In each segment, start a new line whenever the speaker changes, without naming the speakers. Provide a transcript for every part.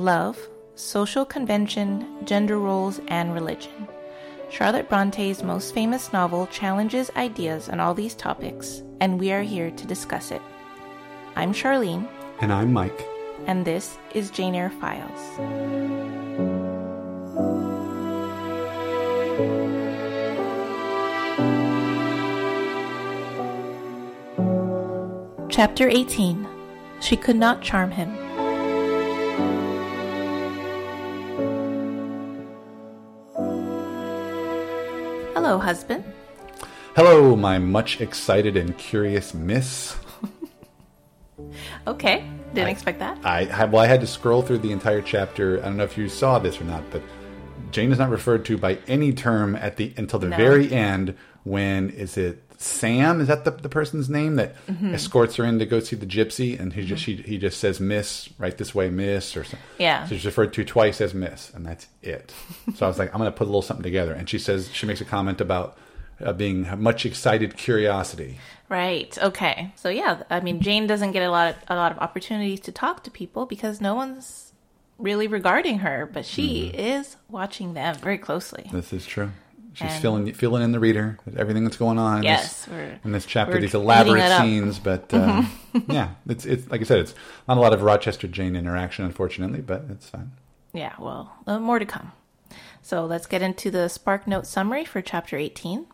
love, social convention, gender roles, and religion. Charlotte Bronte's most famous novel challenges ideas on all these topics, and we are here to discuss it. I'm Charlene.
And I'm Mike.
And this is Jane Eyre Files. Chapter 18 She Could Not Charm Him. Hello, husband.
Hello, my much excited and curious miss.
okay, didn't
I,
expect that.
I well, I had to scroll through the entire chapter. I don't know if you saw this or not, but Jane is not referred to by any term at the until the
No.
very end. When is it Sam? Is that the, the person's name that
Mm-hmm.
escorts her in to go see the gypsy? And he just she, he just says Miss right this way, Miss or something.
Yeah.
So she's referred to twice as Miss, and that's it. so I was like, I'm going to put a little something together. And she says she makes a comment about uh, being much excited curiosity.
Right. Okay. So yeah, I mean, Jane doesn't get a lot of, a lot of opportunities to talk to people because no one's really regarding her, but she
Mm-hmm.
is watching them very closely.
This is true. She's
And-
filling filling in the reader with everything that's going on. in
Yes,
this,
we're-
in this chapter, these elaborate scenes. But uh, yeah, it's it's like I said, it's not a lot of Rochester Jane interaction, unfortunately, but it's fine.
Yeah. Well, uh, more to come. So let's get into the Spark Note summary for Chapter 18.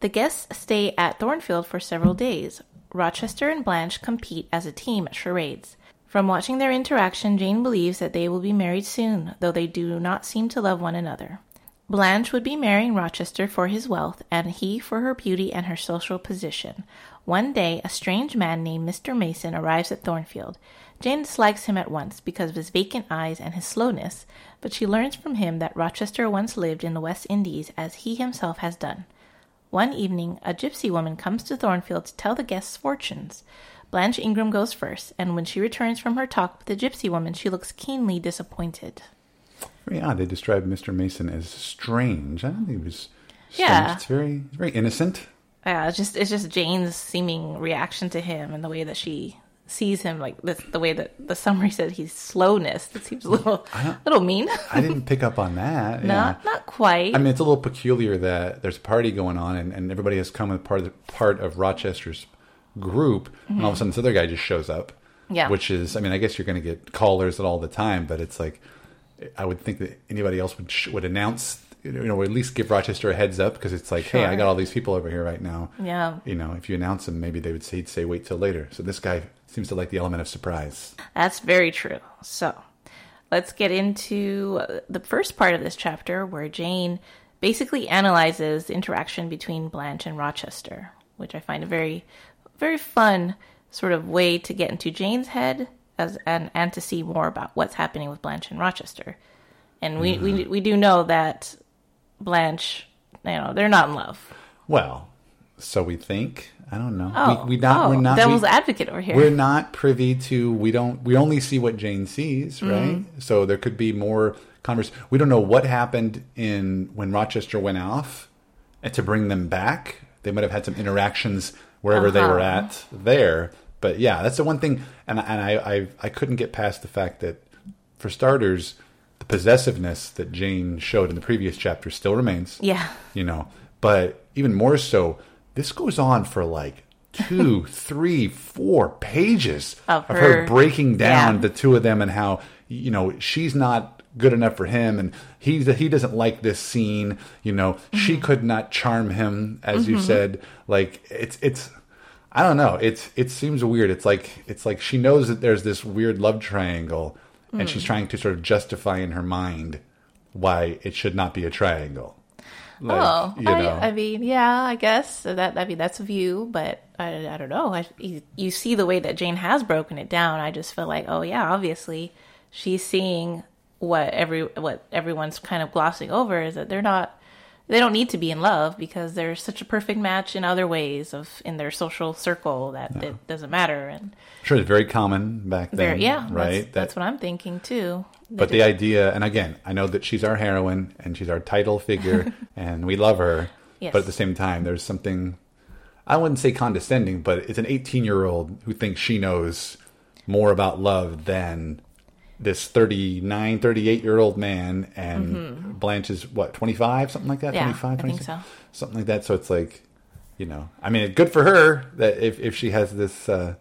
The guests stay at Thornfield for several days. Rochester and Blanche compete as a team at charades. From watching their interaction, Jane believes that they will be married soon, though they do not seem to love one another. Blanche would be marrying Rochester for his wealth, and he for her beauty and her social position. One day, a strange man named Mr. Mason arrives at Thornfield. Jane dislikes him at once because of his vacant eyes and his slowness, but she learns from him that Rochester once lived in the West Indies as he himself has done. One evening, a gypsy woman comes to Thornfield to tell the guests fortunes. Blanche Ingram goes first, and when she returns from her talk with the gypsy woman, she looks keenly disappointed.
Very odd. They described Mr. Mason as strange. I don't think he was. Strange.
Yeah.
it's very it's very innocent.
Yeah, it's just it's just Jane's seeming reaction to him and the way that she sees him, like the, the way that the summary said he's slowness. That seems a little little mean.
I didn't pick up on that. yeah.
not not quite.
I mean, it's a little peculiar that there's a party going on, and, and everybody has come as part of the, part of Rochester's group, and all of a sudden this other guy just shows up.
Mm-hmm. Yeah.
Which is, I mean, I guess you're going to get callers at all the time, but it's like, I would think that anybody else would would announce, you know, or at least give Rochester a heads up because it's like, hey, I got all these people over here right now.
Yeah.
You know, if you announce them, maybe they would say, he'd say, wait till later. So this guy seems to like the element of surprise.
That's very true. So, let's get into the first part of this chapter where Jane basically analyzes the interaction between Blanche and Rochester, which I find a very, very fun sort of way to get into Jane's head as and, and to see more about what's happening with Blanche and Rochester. And we, we, we do know that Blanche, you know, they're not in love.
Well, so we think. I don't know.
Oh,
we, we not.
oh,
we're not.
devil's
we-
advocate over here.
We're not privy to. We don't. We only see what Jane sees,
Mm-hmm.
right? So there could be more convers. We don't know what happened in when Rochester went off, and to bring them back. They might have had some interactions wherever they were
Uh-huh.
at there. But yeah, that's the one thing. And and I I, I couldn't get past the fact that, for starters, the possessiveness that Jane showed in the previous chapter still remains
yeah.
you know but even more so this goes on for like two three four pages
Of
of her,
her-
breaking down
yeah.
the two of them and how you know she's not good enough for him and he he doesn't like this scene you know she
Mm-hmm.
could not charm him as you said like it's it's I don't know. It's it seems weird. It's like it's like she knows that there's this weird love triangle, and
Mm.
she's trying to sort of justify in her mind why it should not be a triangle. Like,
oh,
you know,
I, I mean, yeah, I guess So that. I mean, that's a view, but I, I don't know. I, you, you see the way that Jane has broken it down. I just feel like, oh yeah, obviously, she's seeing what every what everyone's kind of glossing over is that they're not. They don't need to be in love because they're such a perfect match in other ways of in their social circle that it doesn't matter. And
sure it's very common back then.
yeah,
right.
That's, that's what I'm thinking too.
But the idea, and again, I know that she's our heroine and she's our title figure, and we love her.
Yes.
But at the same time, there's something I wouldn't say condescending, but it's an 18 year old who thinks she knows more about love than this 39, 38 year old man, and Blanche is what, 25, something like that?
Mm-hmm. Yeah,
25, 26?
so.
Something like that. So it's like, you know, I mean, good for her that if, if she has this, uh,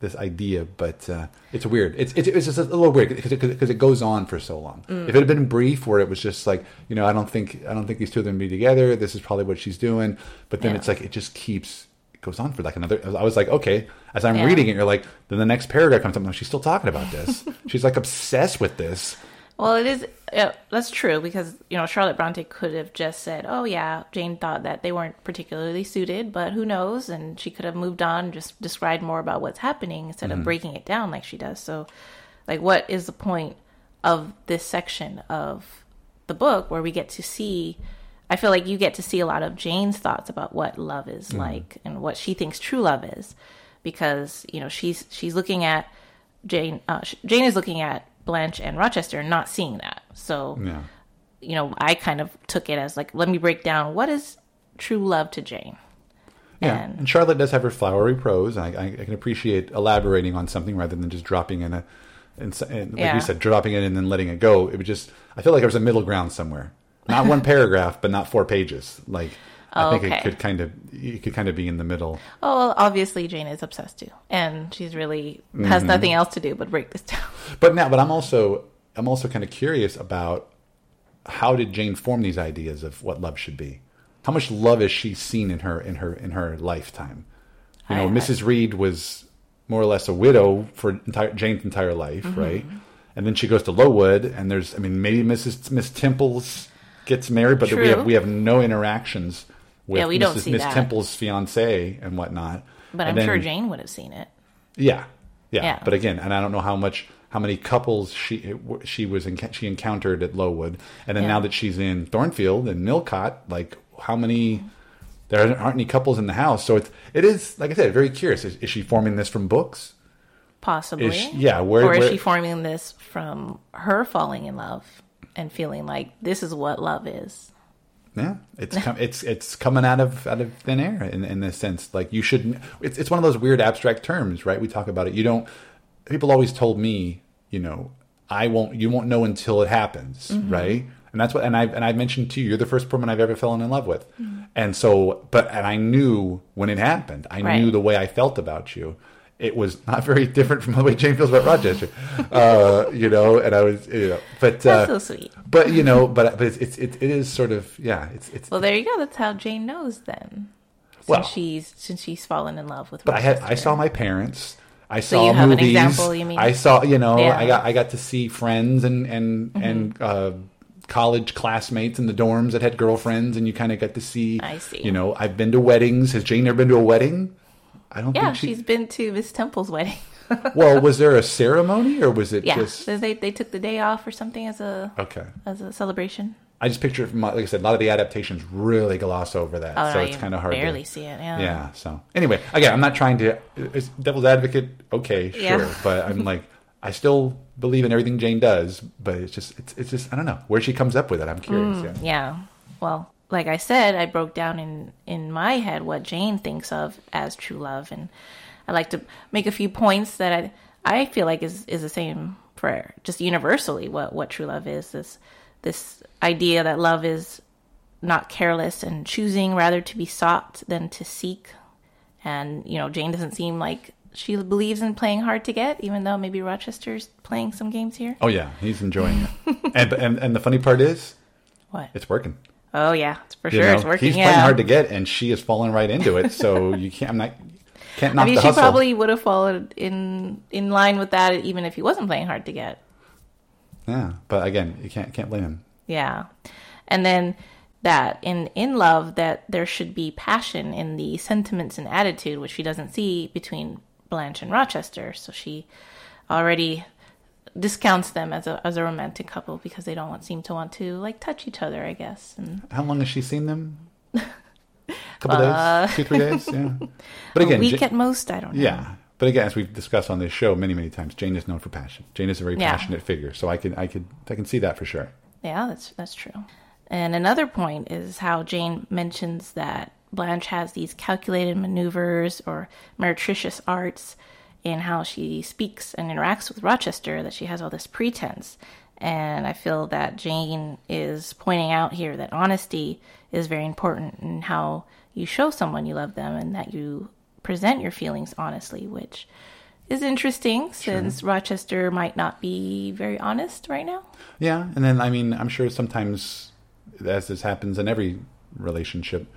this idea, but uh, it's weird. It's, it's it's just a little weird because it, because it goes on for so long.
Mm.
If it had been brief, where it was just like, you know, I don't think I don't think these two going to be together. This is probably what she's doing. But then
Yeah.
it's like it just keeps it goes on for like another. I was like, okay. As I'm
Yeah.
reading it, you're like, then the next paragraph comes up. No, she's still talking about this. she's like obsessed with this.
Well, it is. Yeah, that's true because you know Charlotte Bronte could have just said, "Oh yeah, Jane thought that they weren't particularly suited, but who knows?" And she could have moved on, and just described more about what's happening instead of mm-hmm. breaking it down like she does. So, like, what is the point of this section of the book where we get to see? I feel like you get to see a lot of Jane's thoughts about what love is like and what she thinks true love is, because you know she's she's looking at Jane. Uh, Jane is looking at Blanche and Rochester, and not seeing that. So
Yeah.
you know, I kind of took it as like, let me break down what is true love to Jane.
Yeah,
And-
and, Charlotte does have her flowery prose. And I, I, I can appreciate elaborating on something rather than just dropping in a, and, and like
Yeah.
you said, dropping it and then letting it go. It would just, I feel like there was a middle ground somewhere. Not one paragraph, but not four pages. Like I think it could kind of, it could kind of be in the middle.
Oh, well, obviously Jane is obsessed too, and she's really has
Mm-hmm.
nothing else to do but break this down.
But now, but I'm also, I'm also kind of curious about how did Jane form these ideas of what love should be? How much love has she seen in her in her in her lifetime? You know,
I-
Mrs. Reed was more or less a widow for entire, Jane's entire life,
Mm-hmm.
right? And then she goes to Lowood, and there's, I mean, maybe Mrs. Miss Temples gets married, but we have we have no interactions with
Yeah, we
Mrs. Miss
that.
Temple's fiance and whatnot.
But
And
I'm sure Jane would have seen it.
yeah, yeah,
Yeah.
But again, and I don't know how much, how many couples she she was in, she encountered at Lowood, and then
Yeah.
now that she's in Thornfield and Millcote, like how many? There aren't any couples in the house, so it's it is like I said, very curious. Is, is she forming this from books?
Possibly.
Is she- yeah, where-
or is
where-
she forming this from her falling in love and feeling like this is what love is?
Yeah, it's com- it's it's coming out of out of thin air in in this sense. Like you shouldn't. It's it's one of those weird abstract terms, right? We talk about it. You don't. People always told me, you know, I won't. You won't know until it happens,
Mm-hmm.
right? And that's what. And I and I mentioned to you, you're the first woman I've ever fallen in love with.
Mm-hmm.
And so, but and I knew when it happened. I
Right.
knew the way I felt about you. It was not very different from the way Jane feels about Rochester, uh, you know. And I was, you know, but
That's
uh,
so sweet.
but you know, but but it's, it's it, it is sort of yeah. It's it's
Well, there you go. That's how Jane knows then. Since
Well-
she's since she's fallen in love with.
But I had I saw my parents. I
So
saw
you have an
movies.
example, you mean?
I saw you know
Yeah. Mm-hmm.
I got I got to see friends and and and uh, college classmates in the dorms that had girlfriends, and you kind of got to see.
I see.
You know, I've been to weddings. Has Jane ever been to a wedding? I don't
Yeah,
think she.
she's been to Miss Temple's wedding.
well, was there a ceremony or was it
Yeah,
just
they they took the day off or something as a
okay?
as a celebration.
I just picture from like I said, a lot of the adaptations really gloss over that,
Oh,
so
no,
it's kind of hard.
To barely
to,
see it. Yeah.
Yeah. So anyway, again, I'm not trying to. Devil's advocate. Okay, sure,
Yeah.
but I'm like, I still believe in everything Jane does, but it's just, it's, it's just, I don't know where she comes up with it. I'm curious. Mm, yeah.
Yeah. Well, like I said, I broke down in in my head what Jane thinks of as true love, and I like to make a few points that I I feel like is is the same for just universally what what true love is. This this idea that love is not careless and choosing rather to be sought than to seek. And you know, Jane doesn't seem like she believes in playing hard to get, even though maybe Rochester's playing some games here.
Oh yeah, he's enjoying it, and, and and the funny part is,
What?
it's working.
Oh yeah, it's for
You
sure
know,
it's working.
he's
yeah.
playing hard to get, and she is falling right into it. So you can't, I'm not, can't knock
I mean, she
hustle.
probably would have followed in in line with that, even if he wasn't playing hard to get.
Yeah, but again, you can't can't blame him.
Yeah, and then that in in love that there should be passion in the sentiments and attitude, which she doesn't see between Blanche and Rochester. So she already discounts them as a as a romantic couple because they don't want, seem to want to like touch each other, I guess. And
How long has she seen them? A couple days, two three days. Yeah, but again,
Uh, a week
Ja-
at most, I don't know.
Yeah, but again, as we've discussed on this show many, many times, Jane is known for passion. Jane is a very
Yeah.
passionate figure, so I can, I could, I can see that for sure.
Yeah, that's that's true. And another point is how Jane mentions that Blanche has these calculated maneuvers or meretricious arts in how she speaks and interacts with Rochester that she has all this pretense. And I feel that Jane is pointing out here that honesty is very important in how you show someone you love them and that you present your feelings honestly, which is interesting since Rochester might not be very honest right now.
Yeah, and then I mean, I'm sure sometimes, as this happens in every relationship,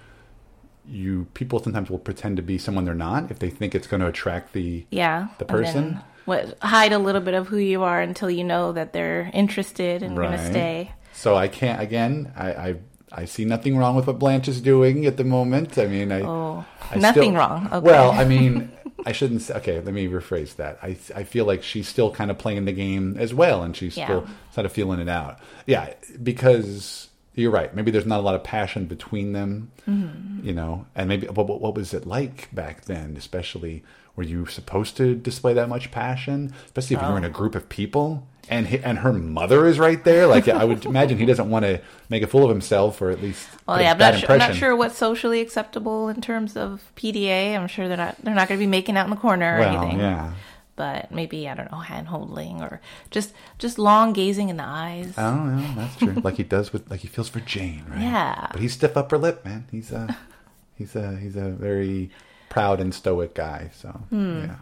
you people sometimes will pretend to be someone they're not if they think it's going to attract the
Yeah.
the person.
What hide a little bit of who you are until you know that they're interested and going to stay.
So I can't. Again, I, I I see nothing wrong with what Blanche is doing at the moment. I mean, I
Oh,
I
nothing
still-
wrong. Okay.
Well, I mean, I shouldn't. Say, okay, let me rephrase that. I I feel like she's still kind of playing the game as well, and she's
Yeah.
still sort of feeling it out. Yeah, because you're right. Maybe there's not a lot of passion between them.
Mm-hmm.
You know, and maybe what, what what was it like back then? Especially, were you supposed to display that much passion? Especially if you were in a
Oh.
group of people. And he, and her mother is right there. Like I would imagine, he doesn't want to make a fool of himself, or at least
Well, yeah, I'm not, sure, I'm not sure what's socially acceptable in terms of PDA. I'm sure they're not they're not going to be making out in the corner or
Well,
anything.
yeah.
But maybe I don't know, hand holding or just just long gazing in the eyes.
Oh, yeah, that's true. like he does with, like he feels for Jane, right?
Yeah.
But he's stiff upper lip, man. He's a, he's a, he's a very proud and stoic guy. So
Hmm.
yeah,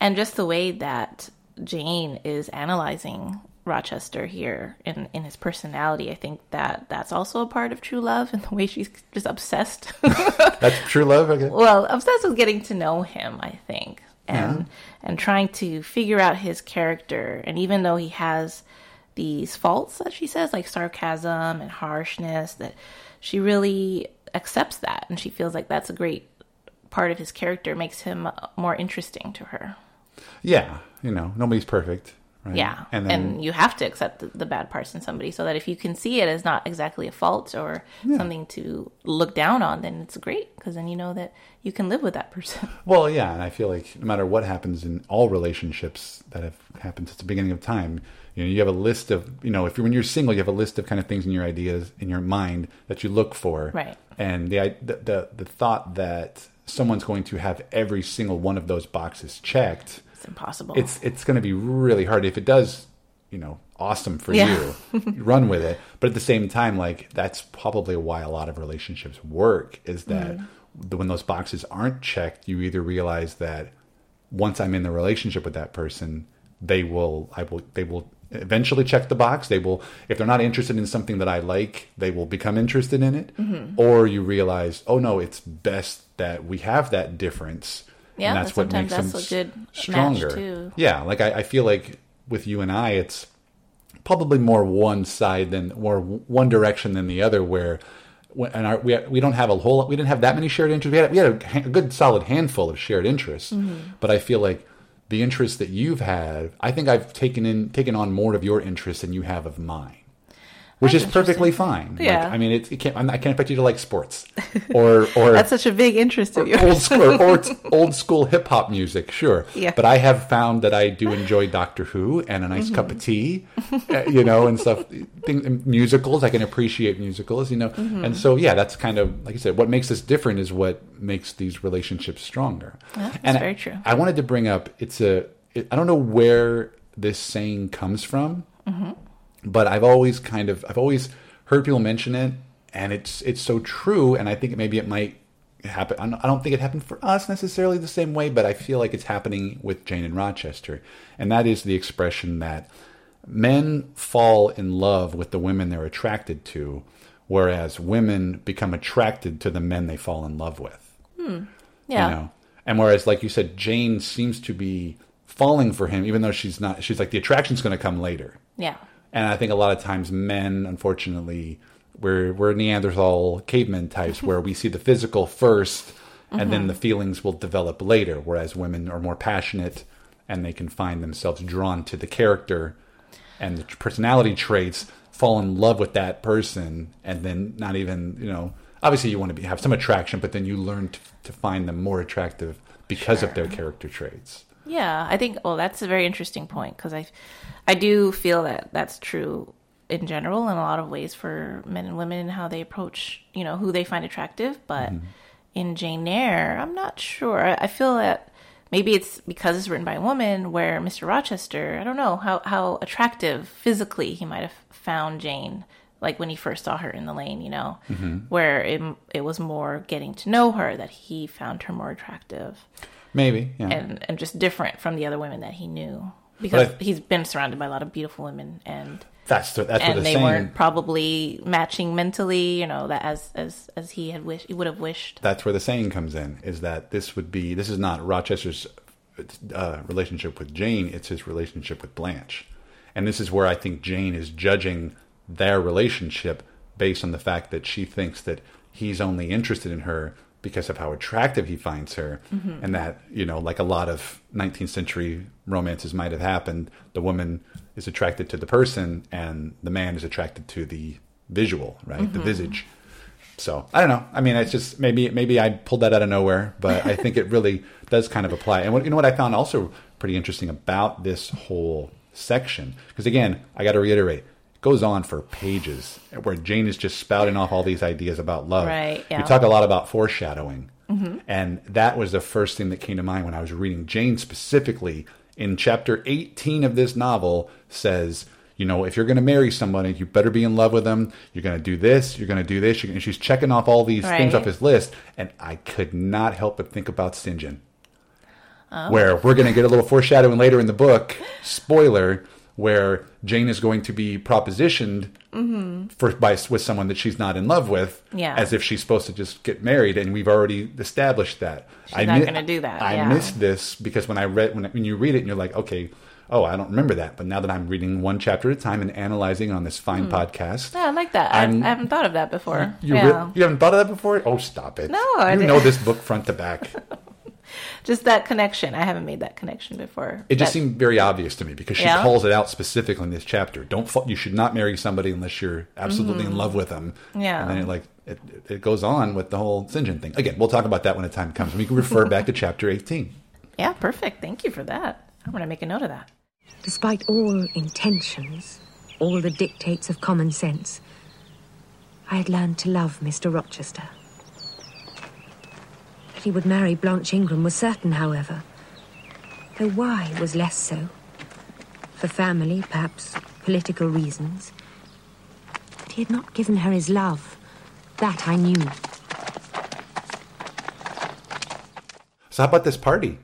and just the way that Jane is analyzing Rochester here in in his personality, I think that that's also a part of true love and the way she's just obsessed.
that's true love. Okay.
well, obsessed with getting to know him, I think, and and trying to figure out his character. And even though he has these faults that she says, like sarcasm and harshness, that she really accepts that, and she feels like that's a great part of his character, makes him more interesting to her.
Yeah, you know, nobody's perfect, right?
Yeah,
and
and, you have to accept the, the bad parts in somebody, so that if you can see it as not exactly a fault or something to look down on, then it's great because then you know that you can live with that person.
well, yeah, and I feel like no matter what happens in all relationships that have happened since the beginning of time, you know, you have a list of, you know, if you're when you're single, you have a list of kind of things in your ideas in your mind that you look for,
Right.
And the the the, the thought that someone's going to have every single one of those boxes checked
It's impossible.
it's it's going to be really hard. If it does you know awesome for
Yeah.
you run with it. But at the same time like that's probably why a lot of relationships work is that mm-hmm. the, when those boxes aren't checked you either realize that once i'm in the relationship with that person they will i will they will eventually check the box. They will if they're not interested in something that i like they will become interested in it. Mm-hmm. Or you realize oh no it's best that we have that difference
Yeah,
and that's what
sometimes
makes them
that's a good
stronger
too.
yeah, like I, I feel like with you and I, it's probably more one side than or one direction than the other. Where and our, we we don't have a whole we didn't have that many shared interests. We had we had a, a good solid handful of shared interests,
Mm-hmm.
but I feel like the interests that you've had, I think I've taken in taken on more of your interests than you have of mine. Which
That's
is perfectly fine. Like,
Yeah.
I mean, it, it can't. I'm, I can't expect you to like sports, or or
That's such a big interest of yours.
old school or, or old school hip hop music, sure.
Yeah.
But I have found that I do enjoy Doctor Who and a nice cup of mm-hmm. tea, uh, you know, and stuff. Thing, musicals, I can appreciate musicals, you know, mm-hmm. and so yeah, that's kind of like I said. What makes us different is what makes these relationships stronger.
Yeah, that's
and
very
I,
true.
I wanted to bring up it's a. It, I don't know where this saying comes from, mm-hmm. But I've always kind of I've always heard people mention it, and it's it's so true. And I think maybe it might happen. I don't- think it happened for us necessarily the same way, but I feel like it's happening with Jane and Rochester, and that is the expression that men fall in love with the women they're attracted to, whereas women become attracted to the men they fall in love with. Hmm.
yeah.
You know? And whereas, like you said, Jane seems to be falling for him, even though she's not. She's like the attraction's going to come later.
Yeah.
And I think a lot of times men, unfortunately, we're we're Neanderthal caveman types where we see the physical 1st and then mm-hmm. the feelings will develop later. Whereas women are more passionate and they can find themselves drawn to the character and the personality traits, fall in love with that person, and then not even you know. Obviously, you want to be, have some attraction, but then you learn to, to find them more attractive because of their character traits.
Yeah, I think. Well, that's a very interesting point because I, I do feel that that's true in general in a lot of ways for men and women and how they approach, you know, who they find attractive. But
Mm-hmm.
in Jane Eyre, I'm not sure. I- feel that maybe it's because it's written by a woman where Mr. Rochester, I don't know how, how attractive physically he might have found Jane, like when he first saw her in the lane, you know,
Mm-hmm.
where it, it was more getting to know her that he found her more attractive
Maybe. Yeah.
and, and just different from the other women that he knew. Because
I-
he's been surrounded by a lot of beautiful women and
that's the, that's what
and
they're
they
saying.
weren't probably matching mentally, you know, that as as as he had wished he would have wished.
that's where the saying comes in is that this would be this is not Rochester's uh, relationship with Jane it's his relationship with Blanche and this is where I think Jane is judging their relationship based on the fact that she thinks that he's only interested in her because of how attractive he finds her mm-hmm. and that you know like a lot of 19th century romances might have happened the woman is attracted to the person and the man is attracted to the visual right? The mm-hmm. visage. So I don't know. I mean, it's just maybe maybe I pulled that out of nowhere, but I think it really does kind of apply. And what you know what I found also pretty interesting about this whole section? Because again, I got to reiterate, it goes on for pages where Jane is just spouting off all these ideas about love.
Right, yeah.
We talk a lot about foreshadowing, and that was the first thing that came to mind when I was reading Jane specifically in chapter 18 of this novel says you know, if you're going to marry somebody, you better be in love with them. You're going to do this. You're going to do this. And she's checking off all these things off his list, and I could not help but think about St. John,
Oh.
where we're going to get a little foreshadowing later in the book. Spoiler: where Jane is going to be propositioned for by with someone that she's not in love with,
Mm-hmm. Yeah.
as if she's supposed to just get married, and we've already established that.
She's not gonna do that,
I
yeah.
missed this because when I read when, when you read it and you're like, okay, oh, I don't remember that. But now that I'm reading one chapter at a time and analyzing on this fine podcast,
Yeah, I like that. I,
I'm-
I haven't thought of that before.
you
yeah.
re- you haven't thought of that before? Oh, stop it!
No, I
you
didn't.
know this book front to back.
Just that connection. I haven't made that connection before.
It just
That-
seemed very obvious to me because she
Yeah?
calls it out specifically in this chapter. Don't fa- you should not marry somebody unless you're absolutely in love with them.
Mm-hmm. Yeah.
and then it like it, it goes on with the whole St. John thing. Again, we'll talk about that when the time comes. We can refer back to chapter 18.
Yeah, perfect. Thank you for that. I'm going to make a note of that.
Despite all intentions, all the dictates of common sense, I had learned to love Mr. Rochester. He would marry Blanche Ingram was certain, however, though why was less so. For family, perhaps political reasons. But he had not given her his love. That I knew.
So how about this party?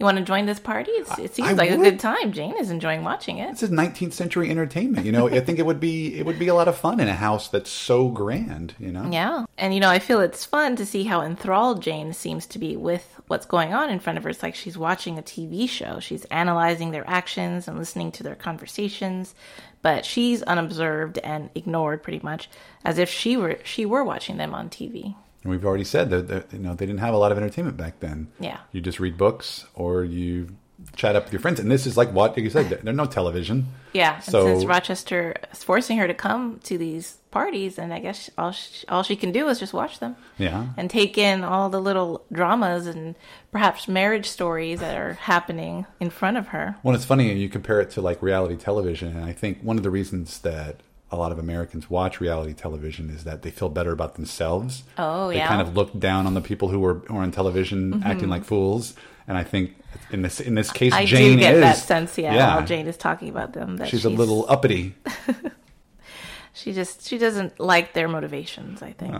You want to join this party? It's, it seems
I
like a good time. Jane is enjoying watching it.
This is 19th century entertainment. You know, I think it would be it would be a lot of fun in a house that's so grand. You know,
Yeah. And, you know, I feel it's fun to see how enthralled Jane seems to be with what's going on in front of her. It's like she's watching a TV show. She's analyzing their actions and listening to their conversations, but she's unobserved and ignored pretty much as if she were she were watching them on TV.
And we've already said that, that you know they didn't have a lot of entertainment back then.
Yeah.
you just read books or you chat up with your friends, and this is like what like you said. There, there's no television.
Yeah, and
So-
since Rochester is forcing her to come to these parties, and I guess all she, all she can do is just watch them.
Yeah.
and take in all the little dramas and perhaps marriage stories that are happening in front of her.
Well, it's funny you compare it to like reality television, and I think one of the reasons that a lot of Americans watch reality television is that they feel better about themselves.
Oh,
they
yeah.
kind of look down on the people who were, who are on television acting like fools, and I think in this in this case,
I
Jane
do get
is
that sense, yeah,
yeah.
while Jane is talking about them. That
she's, a little uppity.
She just she doesn't like their motivations. I think.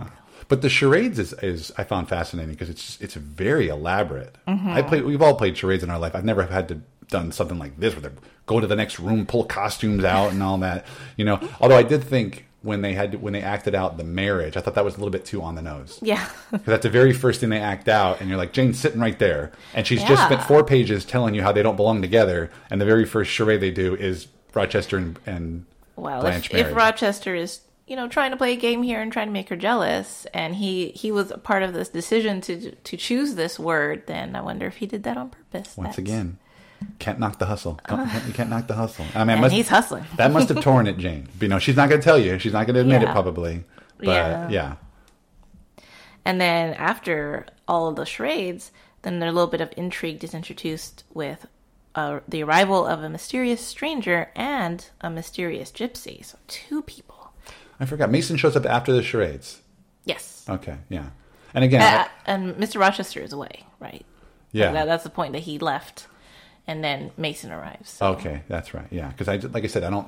But the charades is, is I found fascinating because it's it's very elaborate.
Mm-hmm.
I play we've all played charades in our life. I've never had to done something like this where they go to the next room, pull costumes out, and all that. You know, although I did think when they had when they acted out the marriage, I thought that was a little bit too on the nose.
Yeah,
Because that's the very first thing they act out, and you're like, Jane's sitting right there, and she's just spent four pages telling you how they don't belong together, and the very first charade they do is Rochester and, and
well,
Blanche
if, if. Rochester is you know trying to play a game here and trying to make her jealous, and he he was a part of this decision to to choose this word, then I wonder if he did that on purpose.
once
That's-
again, can't knock the hustle. Don't, you can't knock the hustle. I mean,
and
must-
he's hustling.
that must have torn at Jane. But, you know, she's not going to tell you. She's not going to admit it probably. But
Yeah.
yeah.
And then after all of the charades, then a little bit of intrigue is introduced with uh, the arrival of a mysterious stranger and a mysterious gypsy. So two people.
I forgot. Mason shows up after the charades.
Yes.
Okay, yeah. And again,
Uh, and Mr. Rochester is away, right?
Yeah.
That, that's the point that he left, and then Mason arrives.
Okay, that's right. Yeah, because I like I said, I don't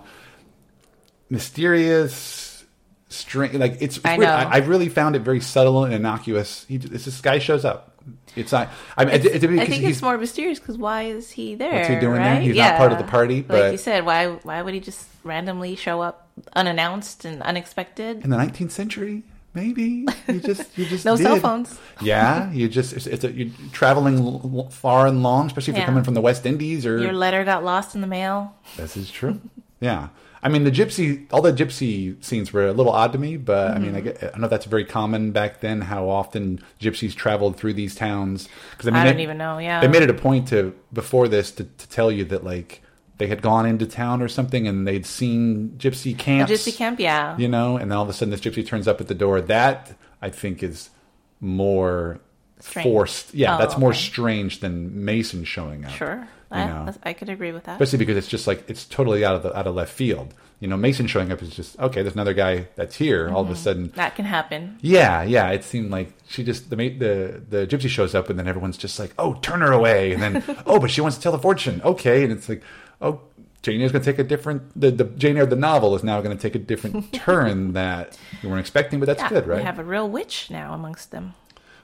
mysterious, strange. Like it's, it's
I
weird.
know.
I, I really found it very subtle and innocuous. He, it's this guy shows up. It's not. I mean, it, it,
I think it's more mysterious because why is he there?
What's he doing there?
right?
He's not part of the party,
like
but-
you said, why why would he just randomly show up unannounced and unexpected?
in the 19th century. Maybe you just you just
No
did.
cell phones.
Yeah, you just it's, it's a, you're traveling l- far and long, especially if
Yeah.
you're coming from the West Indies or
Your letter got lost in the mail.
This is true. yeah. I mean, the gypsy, all the gypsy scenes were a little odd to me, but I mean, I,
Mm-hmm.
get, I know that's very common back then. How often gypsies traveled through these towns? Because I mean
I don't even know. Yeah,
They made it a point to before this to, to tell you that like they had gone into town or something and they'd seen gypsy
a
camps,
gypsy camp. Yeah,
you know, and then all of a sudden this gypsy turns up at the door. That I think is more
Strange.
forced. Yeah,
Oh,
that's more
okay.
strange than Mason showing up.
sure.
You
I,
know.
I could agree with that.
especially because it's just like it's totally out of the out of left field. You know, Mason showing up is just okay. There's another guy that's here. All of
Mm-hmm.
a sudden,
that can happen.
yeah, yeah. It seemed like she just the the the gypsy shows up, and then everyone's just like, oh, turn her away, and then oh, but she wants to tell the fortune. Okay, and it's like, oh, Jane Eyre's going to take a different the the Jane Eyre the novel is now going to take a different turn that you weren't expecting, but that's
Yeah,
good, right?
We have a real witch now amongst them.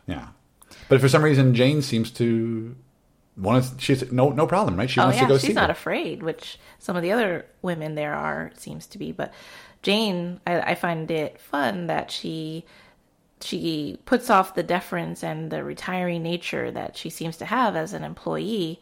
yeah, but for some reason, Jane seems to want to. She's no no problem, right? She
oh
wants
yeah,
to go
she's
see She's
not
her.
afraid, which some of the other women there are seems to be. But Jane, I, I find it fun that she she puts off the deference and the retiring nature that she seems to have as an employee,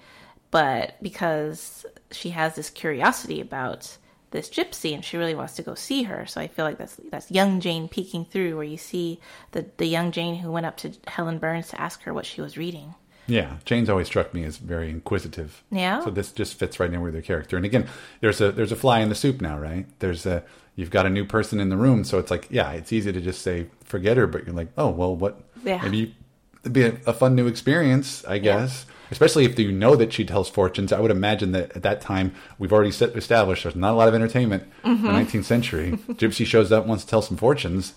but because she has this curiosity about this gypsy and she really wants to go see her. So I feel like that's that's young Jane peeking through where you see the the young Jane who went up to Helen Burns to ask her what she was reading.
Yeah, Jane's always struck me as very inquisitive.
Yeah?
So this just fits right in with her character. And again, there's a there's a fly in the soup now, right? There's a you've got a new person in the room, so it's like yeah, it's easy to just say forget her, but you're like oh well, what?
Yeah.
Maybe it'd be a, a fun new experience, I guess. Especially if you know that she tells fortunes. I would imagine that at that time we've already set, established there's not a lot of entertainment
Mm-hmm.
in the 19th century. Gypsy shows up wants to tell some fortunes.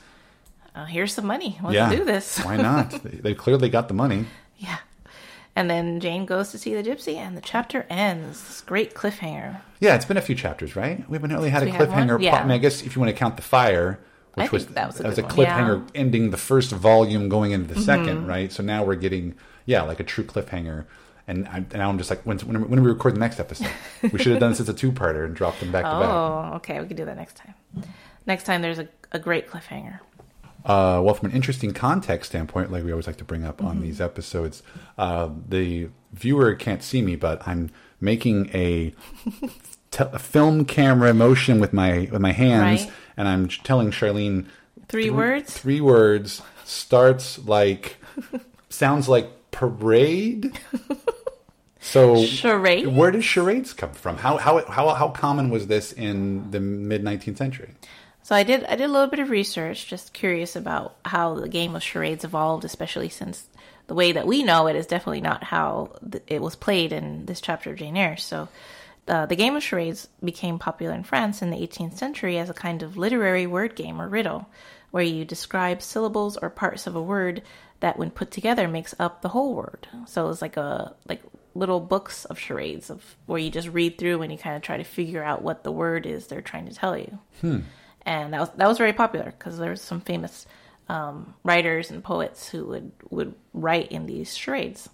Oh, here's some money. Let's
yeah,
do this.
why not? They, they clearly got the money.
Yeah. And then Jane goes to see the gypsy, and the chapter ends. This great cliffhanger.
Yeah, it's been a few chapters, right? We haven't really had a cliffhanger.
Yeah.
I mean, I guess if you want to count the fire, which was
that was a
a
good one,
cliffhanger
yeah.
ending the first volume, going into the
Mm-hmm.
second, right? So now we're getting yeah, like a true cliffhanger. And, I, and now I'm just like, when, when, when do we record the next episode? We should have done this as a two-parter and dropped them back to back.
Oh, okay. We can do that next time. Next time, there's a, a great cliffhanger.
Uh, well, from an interesting context standpoint, like we always like to bring up
Mm-hmm.
on these episodes, uh, the viewer can't see me, but I'm making a, te- a film camera motion with my with my hands,
Right.
and I'm telling Charlene
Three
th-
words?
Three words starts like sounds like parade. So
Charade?
Where did charades come from? How how how how common was this in the mid 19th century?
So I did I did a little bit of research, just curious about how the game of charades evolved, especially since the way that we know it is definitely not how th- it was played in this chapter of Jane Eyre. So uh, the game of charades became popular in France in the 18th century as a kind of literary word game or riddle, where you describe syllables or parts of a word that, when put together, makes up the whole word. So it's like a like little books of charades of where you just read through and you kind of try to figure out what the word is they're trying to tell you and that was that was very popular because there was some famous um, writers and poets who would would write in these charades,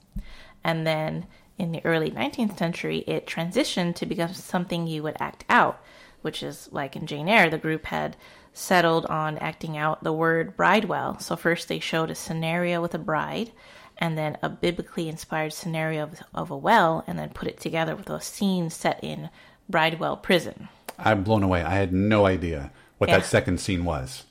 and then in the early 19th century, it transitioned to become something you would act out, which is like in Jane Eyre, the group had settled on acting out the word bridewell. So first they showed a scenario with a bride, and then a biblically inspired scenario of, of a well, and then put it together with a scene set in Bridewell prison.
I'm blown away. I had no idea what
Yeah.
that second scene was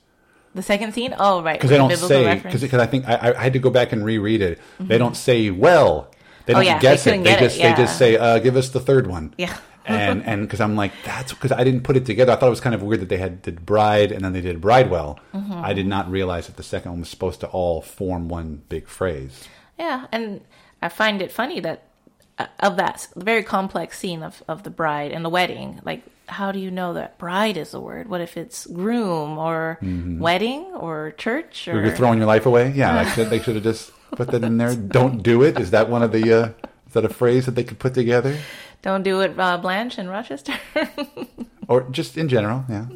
The second scene? Oh, right.
because they don't say because I think I, I had to go back and reread it. They don't say well. They
Oh,
don't
yeah,
guess
they
it. They
it,
just they just say uh, give us the third one.
Yeah.
and and because I'm like that's because I didn't put it together. I thought it was kind of weird that they had did bride and then they did bridewell.
Mm-hmm.
I did not realize that the second one was supposed to all form one big phrase.
Yeah, and I find it funny that of that very complex scene of, of the bride and the wedding, like how do you know that bride is a word? What if it's groom or wedding or church or
You're throwing your life away. Yeah, like they should have just put that in there. Don't do it. Is that one of the? Uh, is that a phrase that they could put together,
Don't do it, uh, Blanche in Rochester.
or just in general? Yeah.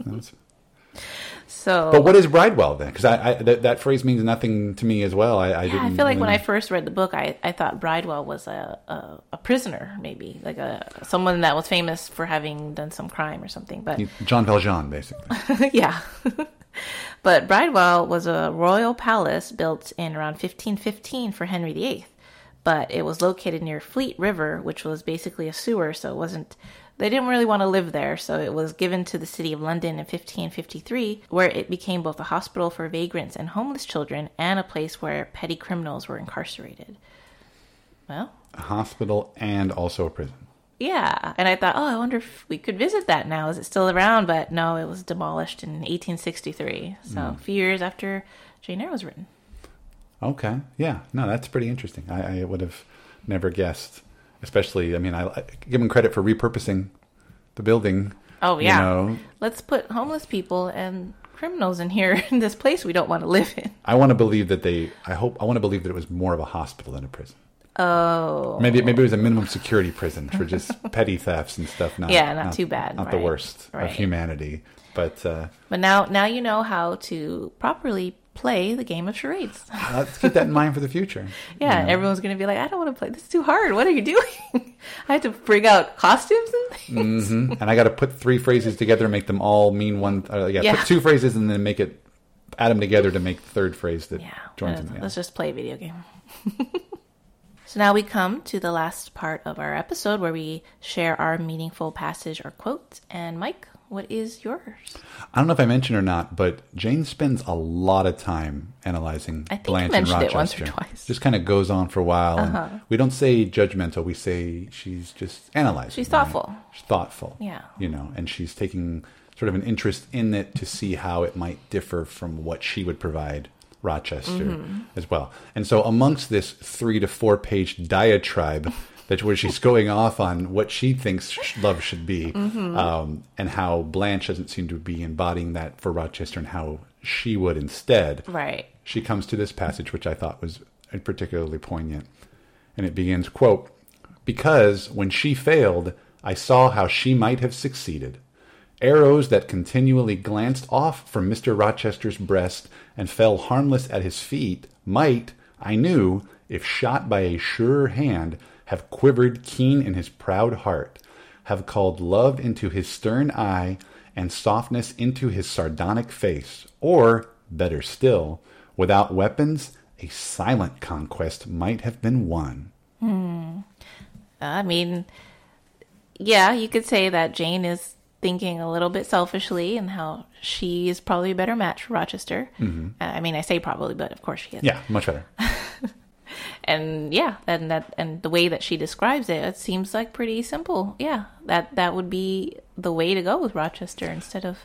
So,
But what is Bridewell then? Because I, I that, that phrase means nothing to me as well. I, I
yeah. I feel like when I first read the book, I, I thought Bridewell was a, a a prisoner, maybe like a someone that was famous for having done some crime or something. But
John Valjean, basically.
yeah. but Bridewell was a royal palace built in around 1515 for Henry VIII. But it was located near Fleet River, which was basically a sewer, so it wasn't. They didn't really want to live there, so it was given to the city of London in 1553, where it became both a hospital for vagrants and homeless children and a place where petty criminals were incarcerated. Well,
a hospital and also a prison.
yeah. And I thought, oh, I wonder if we could visit that now. Is it still around? But no, it was demolished in 1863. So hmm. a few years after Jane Eyre was written.
Okay. Yeah. No, that's pretty interesting. I, I would have never guessed. Especially, I mean, I, I give them credit for repurposing the building.
Oh,
you
yeah.
know.
Let's put homeless people and criminals in here in this place we don't want to live in.
I want to believe that they. I hope. I want to believe that it was more of a hospital than a prison.
Oh.
Maybe maybe it was a minimum security prison for just petty thefts and stuff. Not,
Yeah, not too bad,
Not the worst
right.
of humanity. But uh,
But now, now you know how to properly play the game of charades.
let's keep that in mind for the future.
Yeah, everyone's going to be like, I don't want to play. This is too hard. What are you doing? I have to bring out costumes and things.
hmm And I got to put three phrases together and make them all mean one. Uh, yeah,
Yeah.
put two phrases and then make it add them together to make the third phrase that
Yeah,
joins them. Yeah.
let's just play a video game. so now we come to the last part of our episode where we share our meaningful passage or quote. And Mike, what is yours?
I don't know if I mentioned or not, but Jane spends a lot of time analyzing
I think
Blanche and
mentioned it
Rochester.
once or twice.
Just kind of goes on for a while. and
Uh-huh.
we don't say judgmental. We say she's just analyzing.
She's
right?
thoughtful.
She's thoughtful.
Yeah.
You know, and she's taking sort of an interest in it to see how it might differ from what she would provide Rochester
Mm-hmm.
as well. And so amongst this three to four page diatribe that's where she's going off on what she thinks love should be
Mm-hmm.
um, and how Blanche doesn't seem to be embodying that for Rochester and how she would instead
Right.
she comes to this passage which i thought was particularly poignant and it begins quote because when she failed i saw how she might have succeeded arrows that continually glanced off from mr rochester's breast and fell harmless at his feet might i knew if shot by a surer hand have quivered keen in his proud heart have called love into his stern eye and softness into his sardonic face, or, better still, without weapons, a silent conquest might have been won. Hmm.
I mean, yeah, you could say that Jane is thinking a little bit selfishly and how she is probably a better match for Rochester. Uh, I mean, I say probably, but of course she is.
Mm-hmm. Yeah, much better.
and yeah, and that and the way that she describes it, it seems like pretty simple. Yeah, that that would be the way to go with Rochester instead of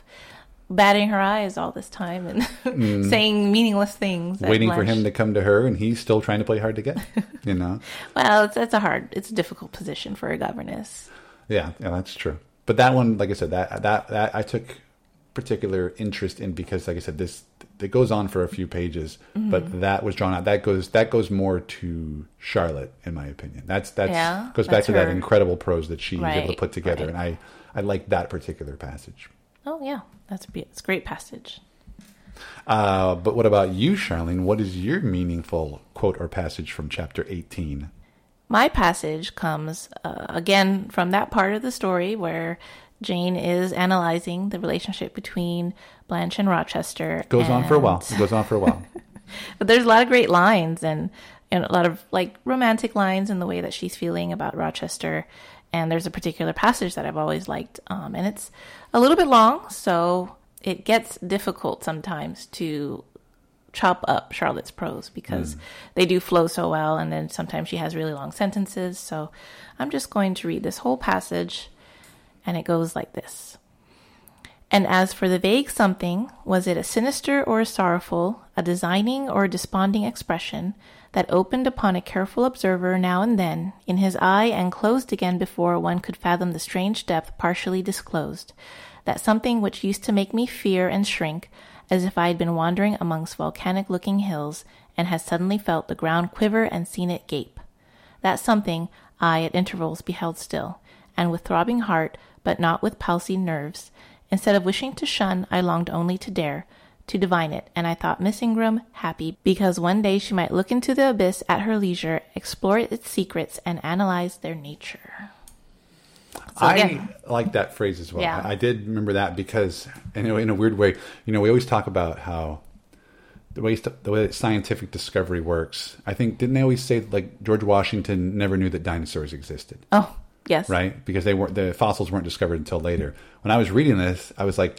batting her eyes all this time and saying meaningless things.
Mm. Waiting for him to come to her, and he's still trying to play hard to get. You know?
Well, it's it's a hard, it's a difficult position for a governess.
Yeah, yeah, that's true. But that one, like I said, that that that I took particular interest in because, like I said, this it goes on for a few pages,
Mm-hmm.
but that was drawn out. That goes that goes more to Charlotte, in my opinion. That's that's
Yeah,
goes back
that's
to that incredible prose that she was able to put together,
right.
and I I like that particular passage.
Oh yeah, that's a, be- it's a great passage.
Uh, but what about you, Charlene? What is your meaningful quote or passage from chapter eighteen?
My passage comes uh, again from that part of the story where Jane is analyzing the relationship between Blanche and Rochester.
Goes on for a while. It goes on for a while.
But there's a lot of great lines and, and a lot of like romantic lines in the way that she's feeling about Rochester. And there's a particular passage that I've always liked. Um, and it's a little bit long, so it gets difficult sometimes to chop up Charlotte's prose because they do flow so well. And then sometimes she has really long sentences. So I'm just going to read this whole passage. And it goes like this. And as for the vague something, was it a sinister or a sorrowful, a designing or a desponding expression that opened upon a careful observer now and then in his eye and closed again before one could fathom the strange depth partially disclosed? That something which used to make me fear and shrink, as if I had been wandering amongst volcanic looking hills, and had suddenly felt the ground quiver and seen it gape. That something I at intervals beheld still, and with throbbing heart, but not with palsied nerves. Instead of wishing to shun, I longed only to dare, to divine it, and I thought Miss Ingram happy because one day she might look into the abyss at her leisure, explore its secrets, and analyze their nature. So,
I
again,
like that phrase as well.
Yeah.
I, I did remember that because, in a, in a weird way, you know, we always talk about how the way the way that scientific discovery works. I think didn't they always say like George Washington never knew that dinosaurs existed,
oh yes,
right? Because they weren't the fossils weren't discovered until later. When I was reading this, I was like,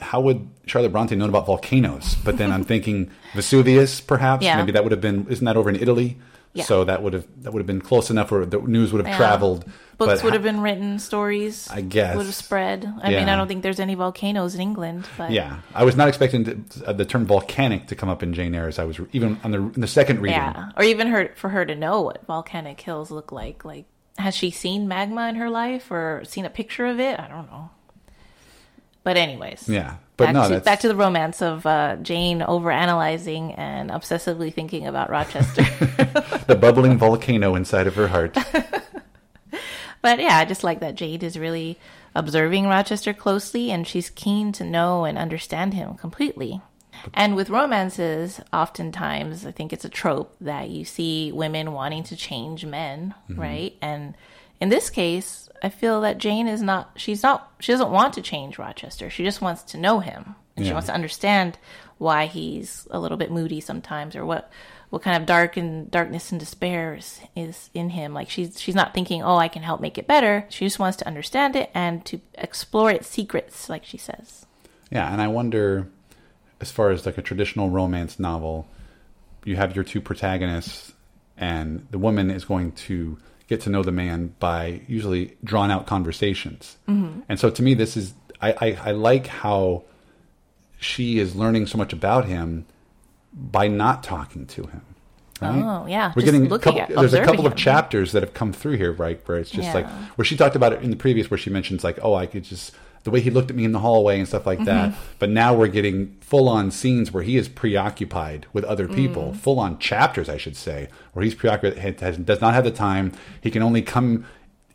how would Charlotte Bronte known about volcanoes? But then I'm thinking Vesuvius, perhaps.
Yeah.
Maybe that would have been. Isn't that over in Italy?
Yeah.
So that would have that would have been close enough where the news would have
Yeah.
traveled.
Books
but
would
ho-
have been written, stories
I guess.
would have spread. I mean, I don't think there's any volcanoes in England, but
Yeah, I was not expecting to, uh, the term volcanic to come up in Jane Eyre as I was even on the in the second reading.
yeah, or even her for her to know what volcanic hills look like. Like, has she seen magma in her life or seen a picture of it? I don't know. But anyways,
Yeah, but
back
no,
to,
that's
back to the romance of uh, Jane overanalyzing and obsessively thinking about Rochester.
the bubbling volcano inside of her heart.
But yeah, I just like that Jane is really observing Rochester closely and she's keen to know and understand him completely. And with romances, oftentimes I think it's a trope that you see women wanting to change men, mm-hmm. right? And in this case, I feel that Jane is not, she's not, she doesn't want to change Rochester. She just wants to know him. And she wants to understand why he's a little bit moody sometimes or what what kind of dark and darkness and despair is, is in him like she's she's not thinking oh i can help make it better she just wants to understand it and to explore its secrets like she says
Yeah, and I wonder, as far as like a traditional romance novel, you have your two protagonists, and the woman is going to get to know the man by usually drawn out conversations. Mm-hmm. And so to me, this is I, I, I like how she is learning so much about him by not talking to him. Right?
Oh, yeah,
we're
just
getting a
looking
couple,
at-
there's a couple of chapters that have come through here, right? Where it's just
Yeah.
like where she talked about it in the previous, where she mentions like, oh, I could just the way he looked at me in the hallway and stuff like that.
Mm-hmm.
But now we're getting full on scenes where he is preoccupied with other people,
Mm.
full on chapters, I should say, where he's preoccupied, has, does not have the time. He can only come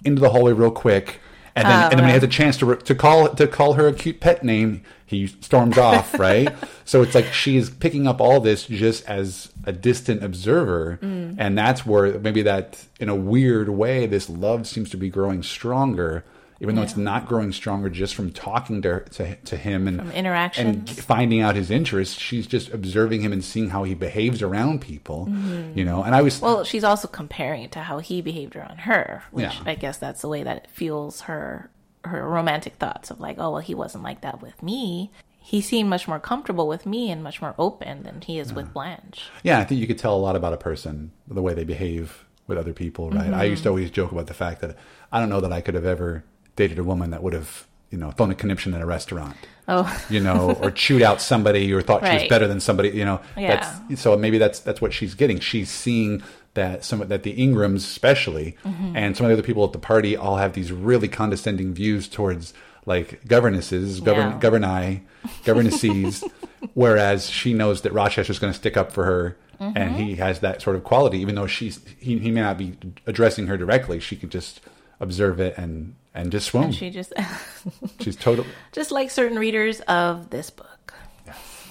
into the hallway real quick. And then,
Oh,
and then when he has a chance to to call to call her a cute pet name, he storms off, right? So it's like she is picking up all this just as a distant observer,
Mm.
and that's where maybe that, in a weird way, this love seems to be growing stronger, even though it's not growing stronger just from talking to to, to him and
From interactions.
and finding out his interests. She's just observing him and seeing how he behaves around people, you know. And I was
Mm-hmm. well she's also comparing it to how he behaved around her which
Yeah.
i guess that's the way that it fuels her her romantic thoughts of like oh well he wasn't like that with me he seemed much more comfortable with me and much more open than he is with blanche
Yeah, I think you could tell a lot about a person the way they behave with other people, right? I used to always joke about the fact that I don't know that I could have ever dated a woman that would have, you know, thrown a conniption in a restaurant,
oh
you know, or chewed out somebody or thought she was better than somebody, you know.
Yeah.
That's so maybe that's that's what she's getting. She's seeing that some that the Ingrams especially
Mm-hmm.
and some of the other people at the party all have these really condescending views towards like governesses, govern
Yeah.
governi, governesses, whereas she knows that Rochester's going to stick up for her,
Mm-hmm.
and he has that sort of quality. Even though she's he, he may not be addressing her directly, she could just observe it and and just swoon.
and she just
she's totally
just like certain readers of this book.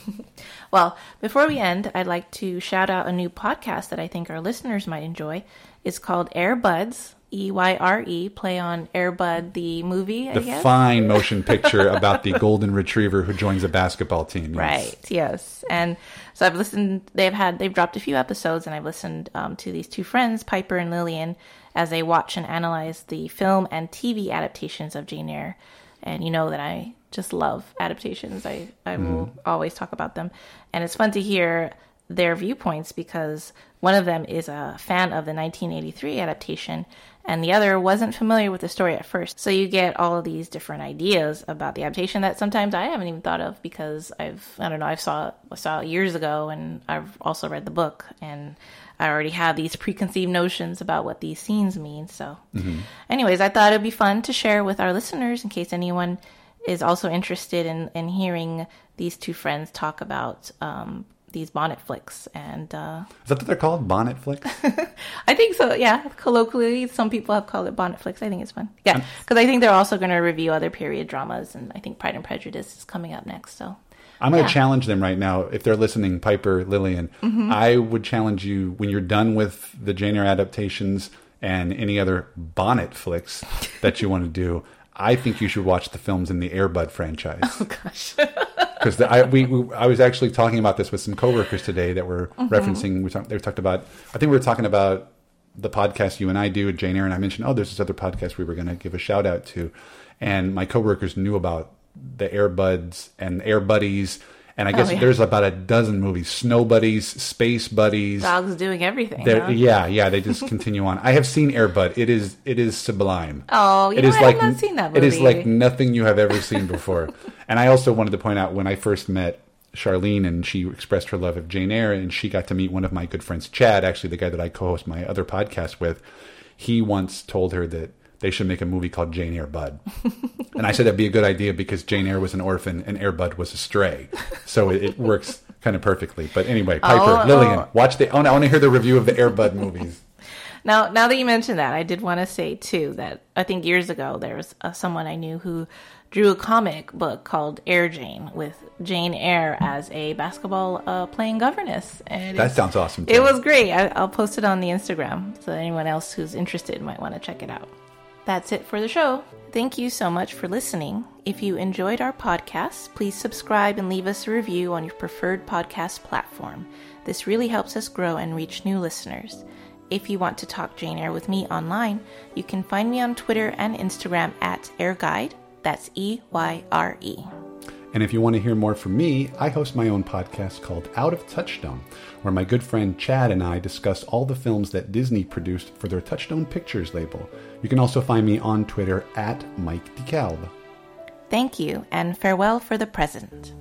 well, before we end, I'd like to shout out a new podcast that I think our listeners might enjoy. It's called Eyre Buds, E Y R E, play on Air Bud the movie, I
the
guess.
fine motion picture about the golden retriever who joins a basketball team. yes.
Right. Yes. And so I've listened. They've had they've dropped a few episodes, and I've listened um, to these two friends, Piper and Lillian, as I watch and analyze the film and TV adaptations of Jane Eyre. And you know that I just love adaptations. I I will mm-hmm. always talk about them, and it's fun to hear their viewpoints because one of them is a fan of the 1983 adaptation and the other wasn't familiar with the story at first. So you get all of these different ideas about the adaptation that sometimes I haven't even thought of because I've I don't know, I saw I saw it years ago and I've also read the book and I already have these preconceived notions about what these scenes mean. So anyways, I thought it'd be fun to share with our listeners in case anyone is also interested in, in hearing these two friends talk about um, these bonnet flicks, and uh,
Is that what they're called? Bonnet flicks?
I think so. Yeah, colloquially, some people have called it bonnet flicks. I think it's fun. Yeah, because I think they're also going to review other period dramas, and I think Pride and Prejudice is coming up next. So
I'm going to
Yeah.
challenge them right now. If they're listening, Piper, Lillian,
Mm-hmm.
I would challenge you when you're done with the Jane Eyre adaptations and any other bonnet flicks that you want to do. I think you should watch the films in the Airbud franchise.
oh gosh,
because I we, we I was actually talking about this with some coworkers today that were
Mm-hmm.
referencing. We talked. They talked about. I think we were talking about the podcast you and I do, Jane Eyre, and I mentioned, oh, there's this other podcast we were going to give a shout out to, and my coworkers knew about the Airbuds and Air Buddies. And I guess
Oh, yeah.
there's about a dozen movies: Snow Buddies, Space Buddies.
dogs doing everything. Huh?
Yeah, yeah, they just continue on. I have seen Air Airbud. It is it is sublime.
Oh, you
it
know,
is
I have not seen that
It is like nothing you have ever seen before. and I also wanted to point out when I first met Charlene and she expressed her love of Jane Eyre and she got to meet one of my good friends, Chad, actually the guy that I co-host my other podcast with. He once told her that they should make a movie called Jane Eyre Bud. and I said that'd be a good idea because Jane Eyre was an orphan and Air Bud was a stray. So it, it works kind of perfectly. But anyway, Piper,
Oh,
Lillian,
oh.
watch the. I want, I want to hear the review of the Air Bud movies.
Now, now that you mentioned that, I did want to say too that I think years ago there was uh, someone I knew who drew a comic book called Air Jane with Jane Eyre as a basketball uh, playing governess, and
That sounds awesome.
It was great. I, I'll post it on the Instagram so anyone else who's interested might want to check it out. That's it for the show. Thank you so much for listening. If you enjoyed our podcast, please subscribe and leave us a review on your preferred podcast platform. This really helps us grow and reach new listeners. If you want to talk Jane Eyre with me online, you can find me on Twitter and Instagram at EyreGuide. That's E Y R E.
And if you want to hear more from me, I host my own podcast called Out of Touchstone, where my good friend Chad and I discuss all the films that Disney produced for their Touchstone Pictures label. You can also find me on Twitter at Mike DeKalb.
Thank you, and farewell for the present.